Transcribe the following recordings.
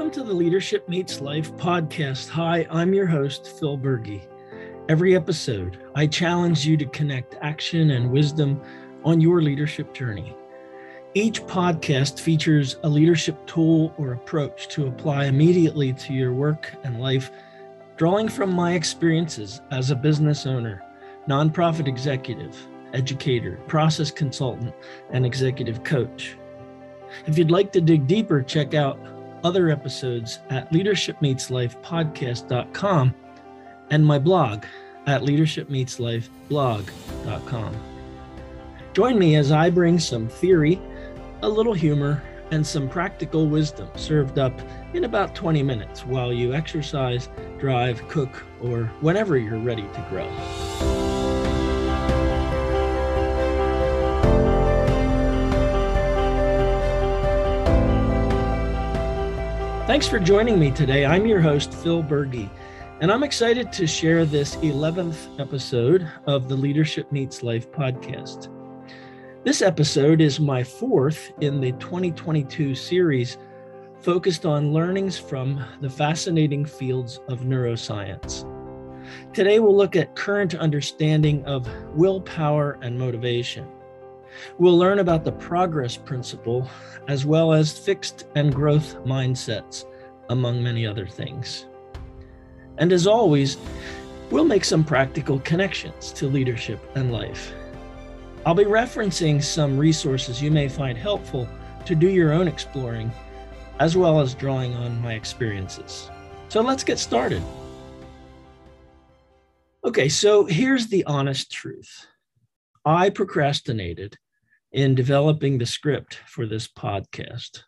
Welcome to the Leadership Meets Life podcast. Hi, I'm your host, Phil Berge. Every episode, I challenge you to connect action and wisdom on your leadership journey. Each podcast features a leadership tool or approach to apply immediately to your work and life, drawing from my experiences as a business owner, nonprofit executive, educator, process consultant, and executive coach. If you'd like to dig deeper, check out other episodes at leadershipmeetslifepodcast.com and my blog at leadershipmeetslifeblog.com. Join me as I bring some theory, a little humor, and some practical wisdom served up in about 20 minutes while you exercise, drive, cook, or whenever you're ready to grow. Thanks for joining me today. I'm your host, Phil Berge, and I'm excited to share this 11th episode of the Leadership Meets Life podcast. This episode is my fourth in the 2022 series focused on learnings from the fascinating fields of neuroscience. Today, we'll look at current understanding of willpower and motivation. We'll learn about the progress principle as well as fixed and growth mindsets, among many other things. And as always, we'll make some practical connections to leadership and life. I'll be referencing some resources you may find helpful to do your own exploring, as well as drawing on my experiences. So let's get started. Okay, so here's the honest truth I procrastinated in developing the script for this podcast.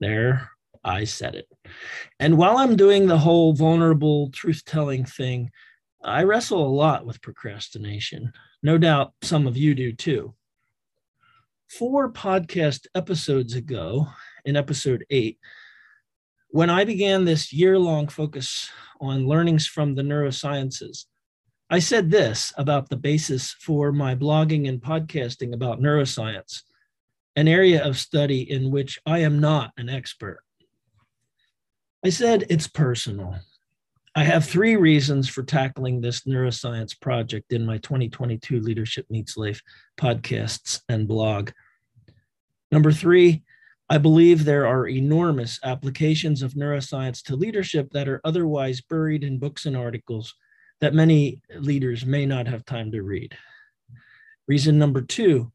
There, I said it. And while I'm doing the whole vulnerable truth telling thing, I wrestle a lot with procrastination. No doubt some of you do too. Four podcast episodes ago, in episode eight, when I began this year long focus on learnings from the neurosciences, I said this about the basis for my blogging and podcasting about neuroscience, an area of study in which I am not an expert. I said it's personal. I have three reasons for tackling this neuroscience project in my 2022 Leadership Meets Life podcasts and blog. Number three, I believe there are enormous applications of neuroscience to leadership that are otherwise buried in books and articles that many leaders may not have time to read. Reason number two,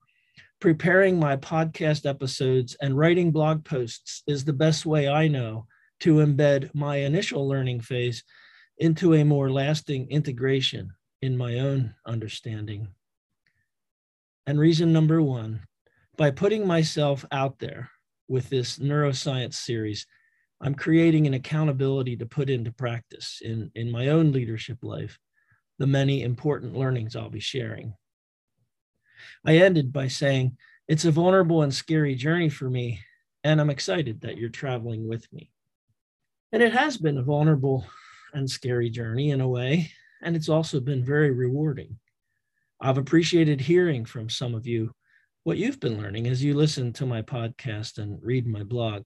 preparing my podcast episodes and writing blog posts is the best way I know to embed my initial learning phase into a more lasting integration in my own understanding. And reason number one, by putting myself out there with this neuroscience series, I'm creating an accountability to put into practice in, in my own leadership life the many important learnings I'll be sharing. I ended by saying, It's a vulnerable and scary journey for me, and I'm excited that you're traveling with me. And it has been a vulnerable and scary journey in a way, and it's also been very rewarding. I've appreciated hearing from some of you what you've been learning as you listen to my podcast and read my blog.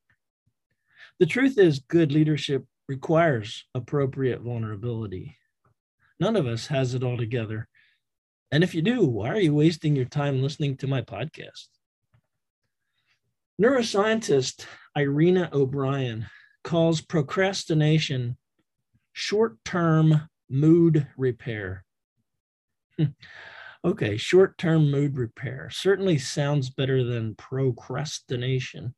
The truth is, good leadership requires appropriate vulnerability. None of us has it all together. And if you do, why are you wasting your time listening to my podcast? Neuroscientist Irena O'Brien calls procrastination short term mood repair. okay, short term mood repair certainly sounds better than procrastination.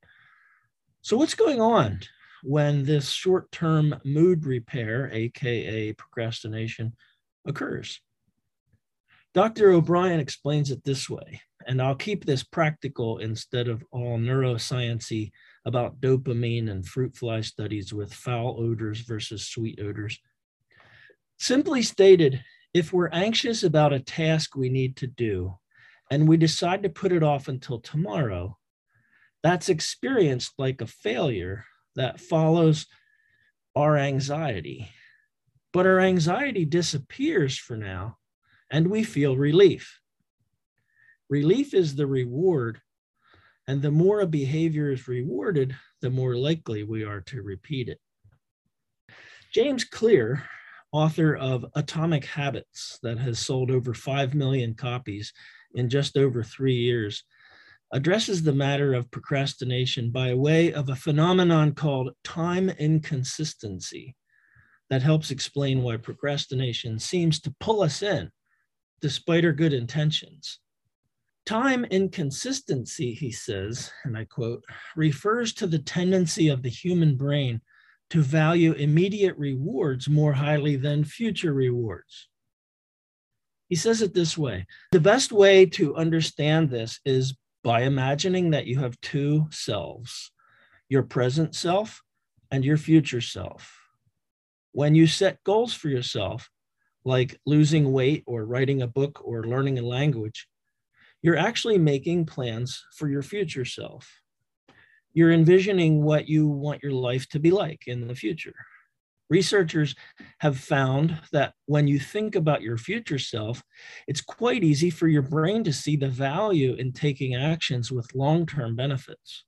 So, what's going on when this short term mood repair, AKA procrastination, occurs? Dr. O'Brien explains it this way, and I'll keep this practical instead of all neurosciency about dopamine and fruit fly studies with foul odors versus sweet odors. Simply stated, if we're anxious about a task we need to do and we decide to put it off until tomorrow, that's experienced like a failure that follows our anxiety. But our anxiety disappears for now, and we feel relief. Relief is the reward And the more a behavior is rewarded, the more likely we are to repeat it. James Clear, author of Atomic Habits, that has sold over 5 million copies in just over three years, addresses the matter of procrastination by way of a phenomenon called time inconsistency that helps explain why procrastination seems to pull us in despite our good intentions. Time inconsistency, he says, and I quote, refers to the tendency of the human brain to value immediate rewards more highly than future rewards. He says it this way The best way to understand this is by imagining that you have two selves your present self and your future self. When you set goals for yourself, like losing weight or writing a book or learning a language, you're actually making plans for your future self. You're envisioning what you want your life to be like in the future. Researchers have found that when you think about your future self, it's quite easy for your brain to see the value in taking actions with long term benefits.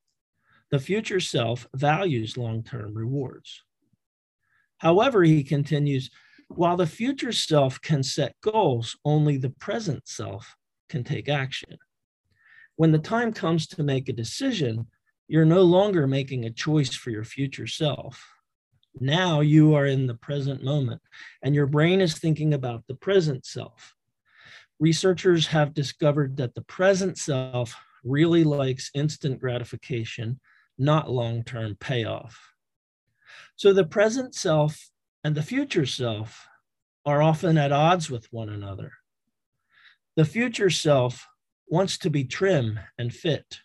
The future self values long term rewards. However, he continues, while the future self can set goals, only the present self can take action. When the time comes to make a decision, you're no longer making a choice for your future self. Now you are in the present moment, and your brain is thinking about the present self. Researchers have discovered that the present self really likes instant gratification, not long term payoff. So the present self and the future self are often at odds with one another. The future self wants to be trim and fit,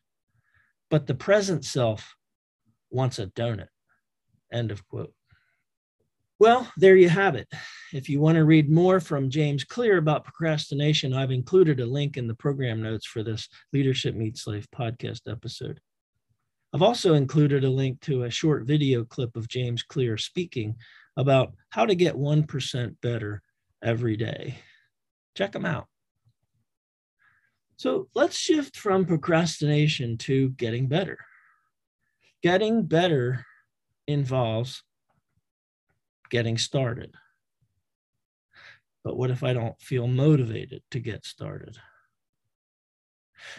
but the present self wants a donut. End of quote. Well, there you have it. If you want to read more from James Clear about procrastination, I've included a link in the program notes for this Leadership Meets Life podcast episode. I've also included a link to a short video clip of James Clear speaking about how to get 1% better every day. Check them out. So let's shift from procrastination to getting better. Getting better involves getting started. But what if I don't feel motivated to get started?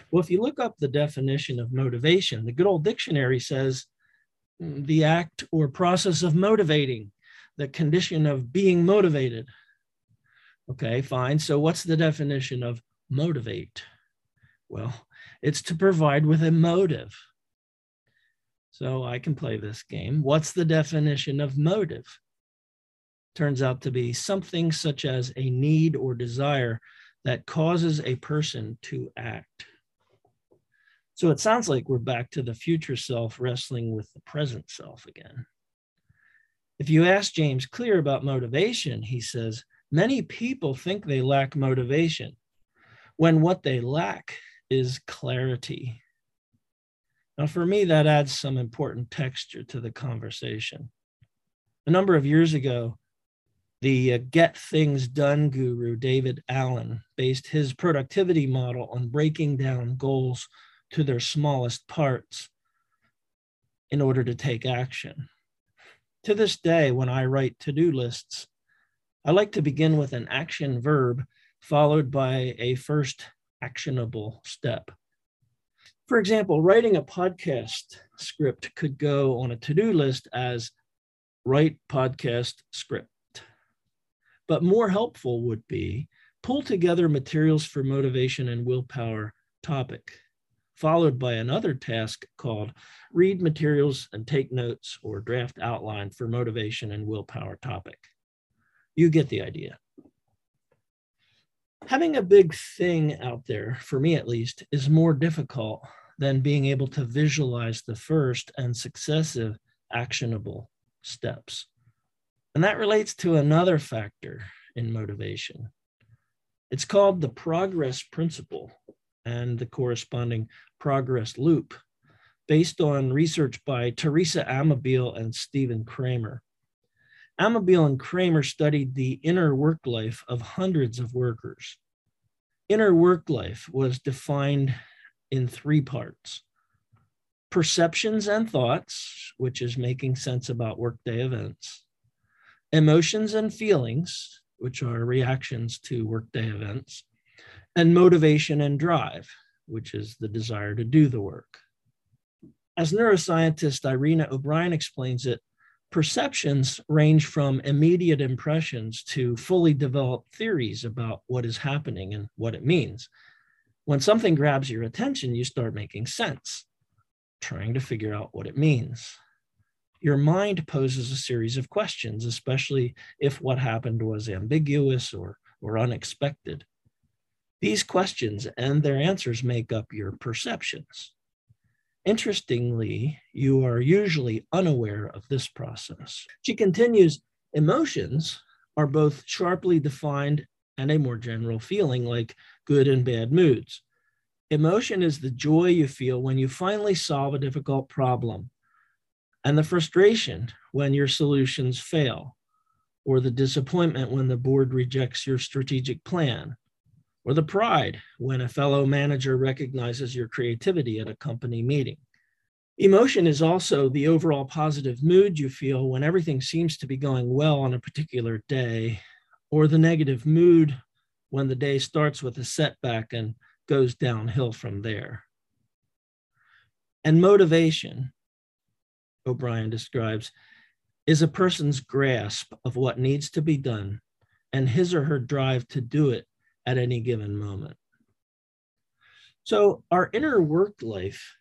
Well, if you look up the definition of motivation, the good old dictionary says mm, the act or process of motivating, the condition of being motivated. Okay, fine. So, what's the definition of motivate? Well, it's to provide with a motive. So, I can play this game. What's the definition of motive? Turns out to be something such as a need or desire that causes a person to act. So it sounds like we're back to the future self wrestling with the present self again. If you ask James Clear about motivation, he says, Many people think they lack motivation when what they lack is clarity. Now, for me, that adds some important texture to the conversation. A number of years ago, the uh, Get Things Done guru, David Allen, based his productivity model on breaking down goals to their smallest parts in order to take action. To this day, when I write to do lists, I like to begin with an action verb followed by a first actionable step. For example, writing a podcast script could go on a to do list as write podcast script. But more helpful would be pull together materials for motivation and willpower topic, followed by another task called read materials and take notes or draft outline for motivation and willpower topic. You get the idea. Having a big thing out there, for me at least, is more difficult than being able to visualize the first and successive actionable steps. And that relates to another factor in motivation. It's called the progress principle and the corresponding progress loop, based on research by Teresa Amabile and Stephen Kramer. Amabile and Kramer studied the inner work life of hundreds of workers. Inner work life was defined in three parts perceptions and thoughts, which is making sense about workday events, emotions and feelings, which are reactions to workday events, and motivation and drive, which is the desire to do the work. As neuroscientist Irena O'Brien explains it, perceptions range from immediate impressions to fully developed theories about what is happening and what it means. When something grabs your attention, you start making sense, trying to figure out what it means. Your mind poses a series of questions, especially if what happened was ambiguous or, or unexpected. These questions and their answers make up your perceptions. Interestingly, you are usually unaware of this process. She continues emotions are both sharply defined and a more general feeling, like good and bad moods. Emotion is the joy you feel when you finally solve a difficult problem, and the frustration when your solutions fail, or the disappointment when the board rejects your strategic plan, or the pride when a fellow manager recognizes your creativity at a company meeting. Emotion is also the overall positive mood you feel when everything seems to be going well on a particular day, or the negative mood when the day starts with a setback and goes downhill from there. And motivation, O'Brien describes, is a person's grasp of what needs to be done and his or her drive to do it at any given moment. So, our inner work life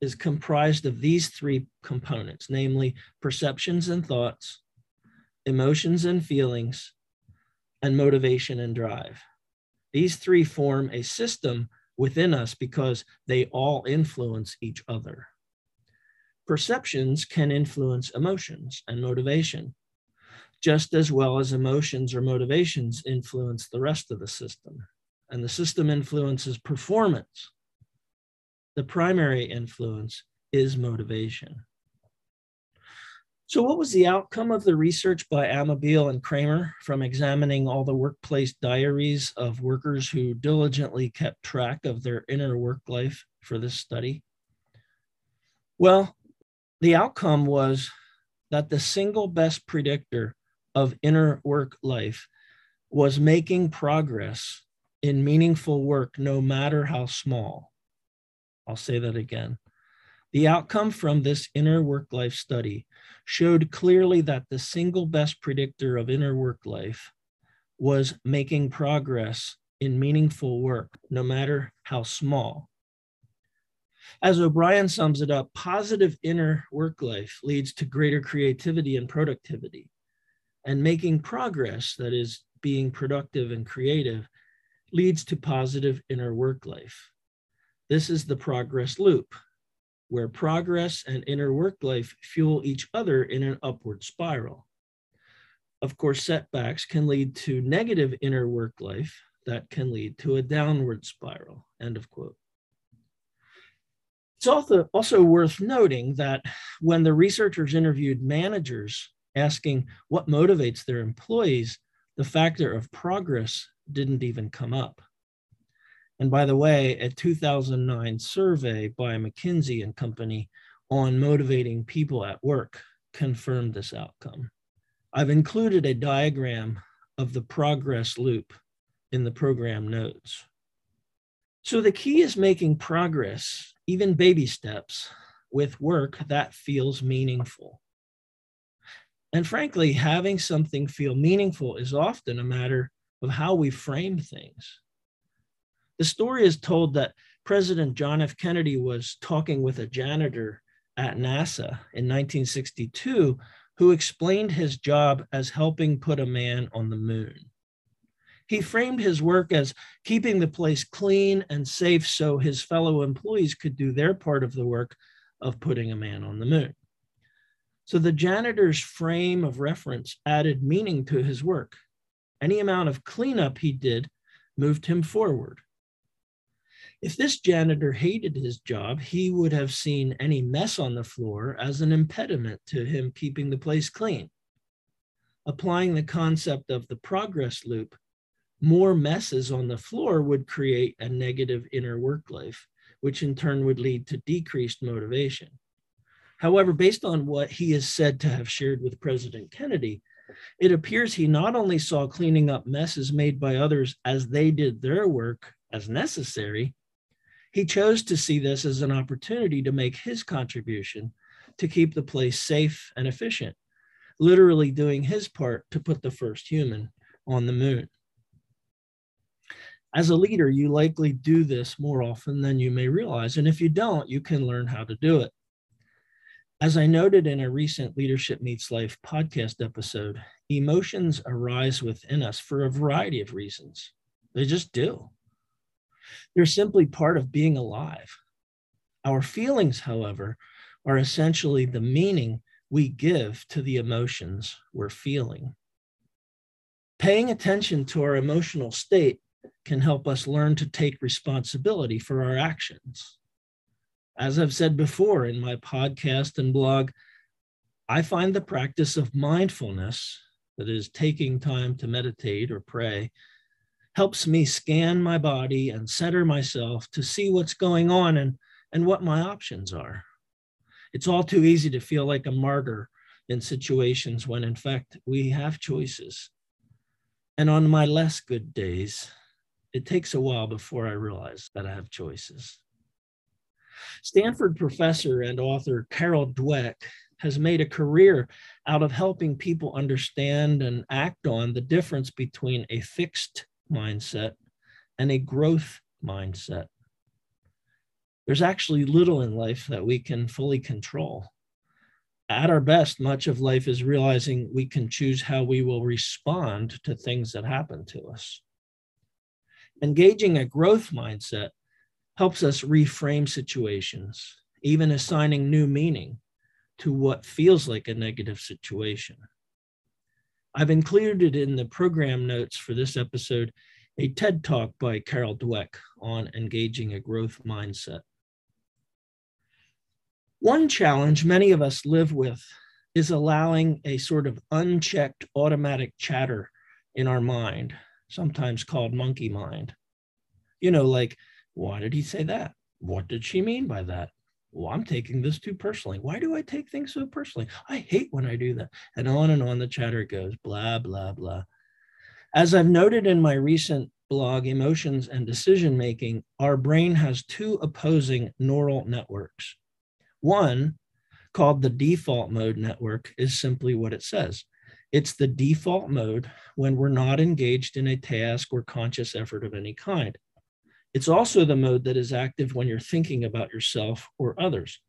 is comprised of these three components namely, perceptions and thoughts, emotions and feelings, and motivation and drive. These three form a system within us because they all influence each other. Perceptions can influence emotions and motivation, just as well as emotions or motivations influence the rest of the system. And the system influences performance. The primary influence is motivation. So, what was the outcome of the research by Amabile and Kramer from examining all the workplace diaries of workers who diligently kept track of their inner work life for this study? Well, the outcome was that the single best predictor of inner work life was making progress in meaningful work, no matter how small. I'll say that again. The outcome from this inner work life study showed clearly that the single best predictor of inner work life was making progress in meaningful work, no matter how small. As O'Brien sums it up, positive inner work life leads to greater creativity and productivity and making progress, that is, being productive and creative, leads to positive inner work life. This is the progress loop, where progress and inner work life fuel each other in an upward spiral. Of course, setbacks can lead to negative inner work life that can lead to a downward spiral. End of quote. It's also, also worth noting that when the researchers interviewed managers asking what motivates their employees, the factor of progress didn't even come up. And by the way, a 2009 survey by McKinsey and Company on motivating people at work confirmed this outcome. I've included a diagram of the progress loop in the program notes. So the key is making progress, even baby steps, with work that feels meaningful. And frankly, having something feel meaningful is often a matter of how we frame things. The story is told that President John F. Kennedy was talking with a janitor at NASA in 1962 who explained his job as helping put a man on the moon. He framed his work as keeping the place clean and safe so his fellow employees could do their part of the work of putting a man on the moon. So the janitor's frame of reference added meaning to his work. Any amount of cleanup he did moved him forward. If this janitor hated his job, he would have seen any mess on the floor as an impediment to him keeping the place clean. Applying the concept of the progress loop, more messes on the floor would create a negative inner work life, which in turn would lead to decreased motivation. However, based on what he is said to have shared with President Kennedy, it appears he not only saw cleaning up messes made by others as they did their work as necessary, he chose to see this as an opportunity to make his contribution to keep the place safe and efficient, literally doing his part to put the first human on the moon. As a leader, you likely do this more often than you may realize. And if you don't, you can learn how to do it. As I noted in a recent Leadership Meets Life podcast episode, emotions arise within us for a variety of reasons. They just do. They're simply part of being alive. Our feelings, however, are essentially the meaning we give to the emotions we're feeling. Paying attention to our emotional state can help us learn to take responsibility for our actions. As I've said before in my podcast and blog, I find the practice of mindfulness, that is, taking time to meditate or pray, helps me scan my body and center myself to see what's going on and, and what my options are. It's all too easy to feel like a martyr in situations when, in fact, we have choices. And on my less good days, it takes a while before I realize that I have choices. Stanford professor and author Carol Dweck has made a career out of helping people understand and act on the difference between a fixed mindset and a growth mindset. There's actually little in life that we can fully control. At our best, much of life is realizing we can choose how we will respond to things that happen to us. Engaging a growth mindset helps us reframe situations, even assigning new meaning to what feels like a negative situation. I've included in the program notes for this episode a TED talk by Carol Dweck on engaging a growth mindset. One challenge many of us live with is allowing a sort of unchecked automatic chatter in our mind, sometimes called monkey mind. You know, like, why did he say that? What did she mean by that? well, I'm taking this too personally. Why do I take things so personally? I hate when I do that. And on and on the chatter goes, blah, blah, blah. As I've noted in my recent blog, Emotions and Decision Making, our brain has two opposing neural networks. One, called the default mode network, is simply what it says. It's the default mode when we're not engaged in a task or conscious effort of any kind. It's also the mode that is active when you're thinking about yourself or others.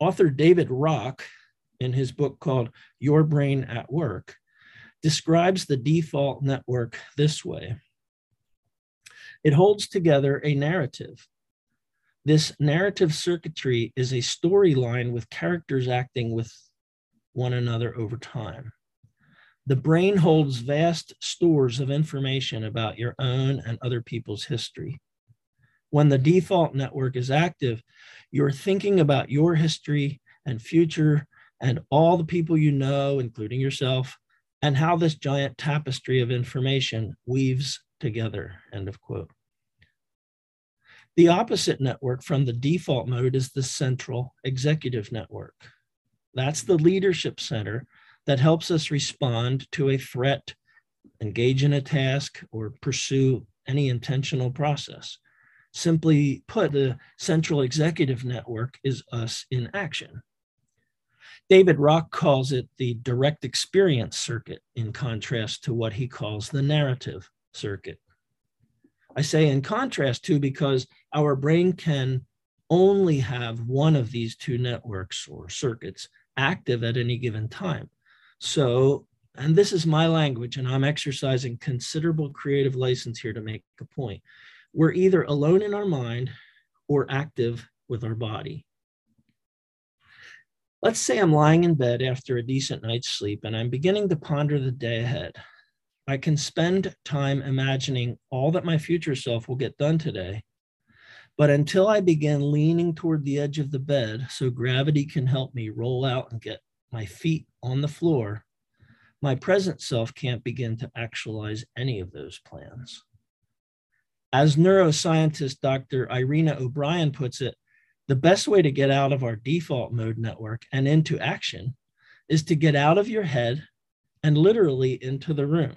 Author David Rock, in his book called Your Brain at Work, describes the default network this way it holds together a narrative. This narrative circuitry is a storyline with characters acting with one another over time. The brain holds vast stores of information about your own and other people's history. When the default network is active, you're thinking about your history and future and all the people you know, including yourself, and how this giant tapestry of information weaves together. End of quote. The opposite network from the default mode is the central executive network. That's the leadership center that helps us respond to a threat, engage in a task, or pursue any intentional process. Simply put, the central executive network is us in action. David Rock calls it the direct experience circuit, in contrast to what he calls the narrative circuit. I say in contrast to because our brain can only have one of these two networks or circuits active at any given time. So, and this is my language, and I'm exercising considerable creative license here to make a point. We're either alone in our mind or active with our body. Let's say I'm lying in bed after a decent night's sleep and I'm beginning to ponder the day ahead. I can spend time imagining all that my future self will get done today. But until I begin leaning toward the edge of the bed so gravity can help me roll out and get my feet on the floor, my present self can't begin to actualize any of those plans. As neuroscientist Dr. Irena O'Brien puts it, the best way to get out of our default mode network and into action is to get out of your head and literally into the room.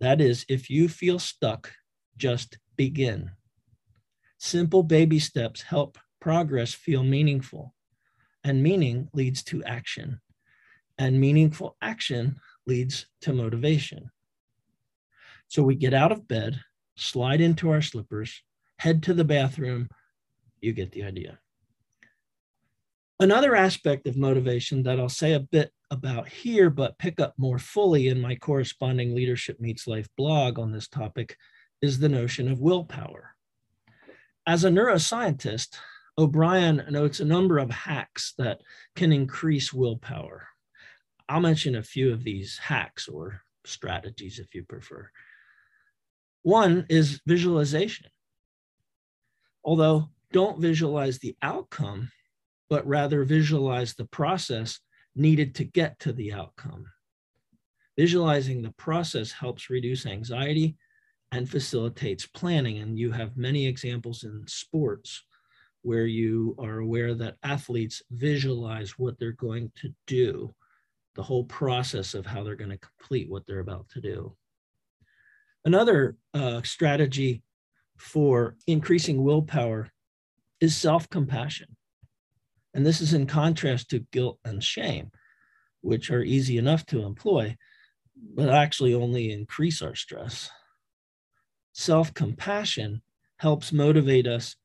That is, if you feel stuck, just begin. Simple baby steps help progress feel meaningful, and meaning leads to action, and meaningful action leads to motivation. So we get out of bed, slide into our slippers, head to the bathroom. You get the idea. Another aspect of motivation that I'll say a bit about here, but pick up more fully in my corresponding Leadership Meets Life blog on this topic, is the notion of willpower. As a neuroscientist, O'Brien notes a number of hacks that can increase willpower. I'll mention a few of these hacks or strategies if you prefer. One is visualization. Although don't visualize the outcome, but rather visualize the process needed to get to the outcome. Visualizing the process helps reduce anxiety and facilitates planning. And you have many examples in sports where you are aware that athletes visualize what they're going to do, the whole process of how they're going to complete what they're about to do. Another uh, strategy for increasing willpower is self compassion. And this is in contrast to guilt and shame, which are easy enough to employ, but actually only increase our stress. Self compassion helps motivate us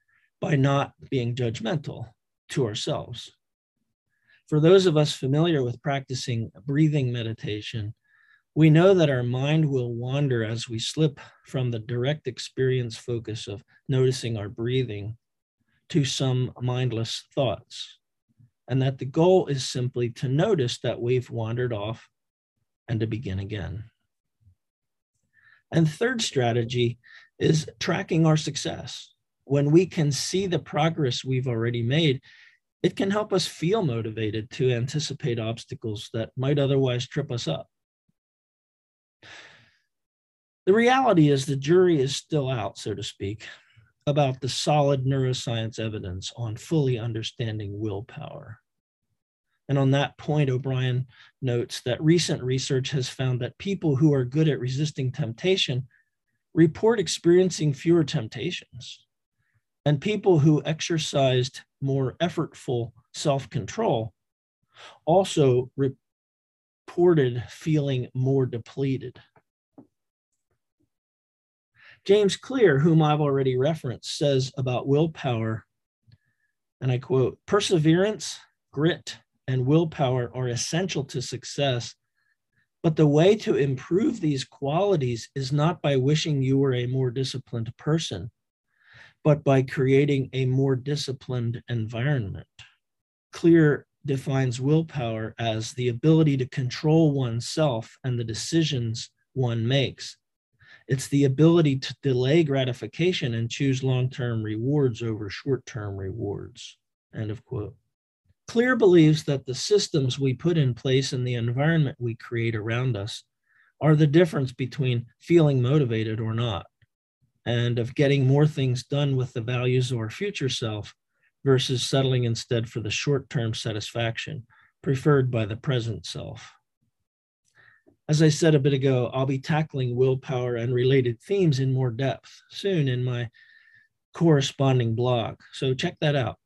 by not being judgmental to ourselves. For those of us familiar with practicing breathing meditation, we know that our mind will wander as we slip from the direct experience focus of noticing our breathing to some mindless thoughts, and that the goal is simply to notice that we've wandered off and to begin again. And third strategy is tracking our success. When we can see the progress we've already made, it can help us feel motivated to anticipate obstacles that might otherwise trip us up. The reality is the jury is still out, so to speak, about the solid neuroscience evidence on fully understanding willpower. And on that point, O'Brien notes that recent research has found that people who are good at resisting temptation report experiencing fewer temptations. And people who exercised more effortful self control also reported feeling more depleted. James Clear, whom I've already referenced, says about willpower, and I quote perseverance, grit, and willpower are essential to success. But the way to improve these qualities is not by wishing you were a more disciplined person, but by creating a more disciplined environment. Clear defines willpower as the ability to control oneself and the decisions one makes it's the ability to delay gratification and choose long term rewards over short term rewards. End of quote. Clear believes that the systems we put in place and the environment we create around us are the difference between feeling motivated or not, and of getting more things done with the values of our future self versus settling instead for the short term satisfaction preferred by the present self. As I said a bit ago, I'll be tackling willpower and related themes in more depth soon in my corresponding blog. So check that out.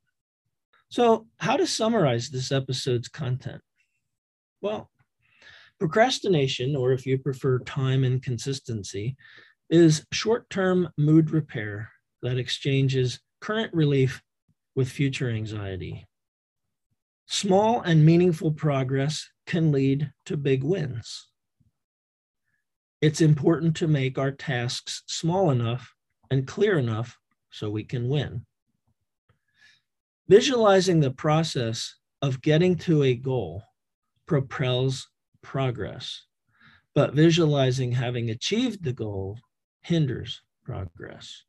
So, how to summarize this episode's content? Well, procrastination, or if you prefer, time inconsistency, is short term mood repair that exchanges current relief with future anxiety. Small and meaningful progress can lead to big wins it's important to make our tasks small enough and clear enough so we can win. Visualizing the process of getting to a goal propels progress, but visualizing having achieved the goal hinders progress.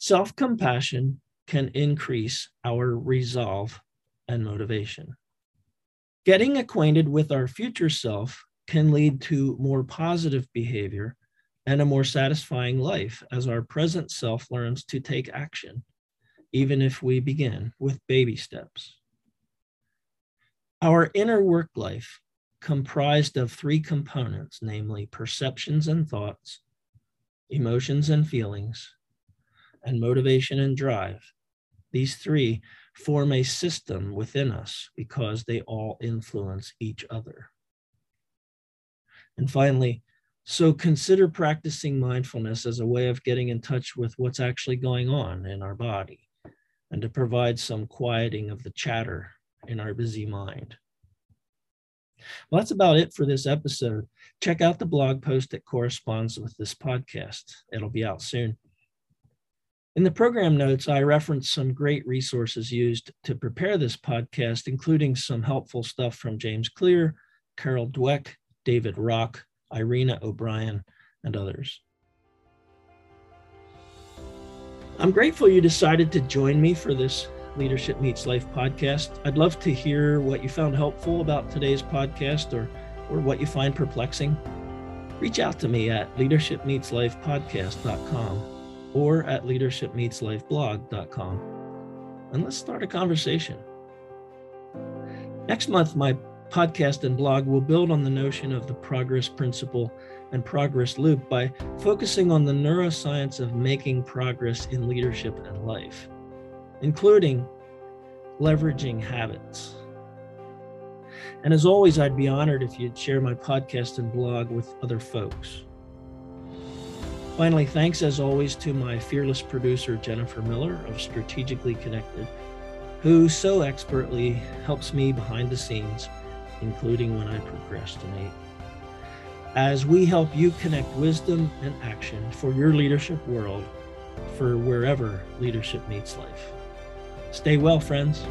Self compassion can increase our resolve and motivation. Getting acquainted with our future self can lead to more positive behavior and a more satisfying life as our present self learns to take action, even if we begin with baby steps. Our inner work life, comprised of three components, namely perceptions and thoughts, emotions and feelings, and motivation and drive, these three form a system within us because they all influence each other. And finally, so consider practicing mindfulness as a way of getting in touch with what's actually going on in our body and to provide some quieting of the chatter in our busy mind. Well, that's about it for this episode. Check out the blog post that corresponds with this podcast. It'll be out soon. In the program notes, I reference some great resources used to prepare this podcast, including some helpful stuff from James Clear, Carol Dweck, David Rock, Irena O'Brien, and others. I'm grateful you decided to join me for this Leadership Meets Life podcast. I'd love to hear what you found helpful about today's podcast or, or what you find perplexing. Reach out to me at leadershipmeetslifepodcast.com or at leadershipmeetslifeblog.com and let's start a conversation. Next month, my podcast and blog will build on the notion of the progress principle and progress loop by focusing on the neuroscience of making progress in leadership and life, including leveraging habits. And as always, I'd be honored if you'd share my podcast and blog with other folks. Finally, thanks as always to my fearless producer, Jennifer Miller of Strategically Connected, who so expertly helps me behind the scenes, including when I procrastinate. As we help you connect wisdom and action for your leadership world, for wherever leadership meets life. Stay well, friends.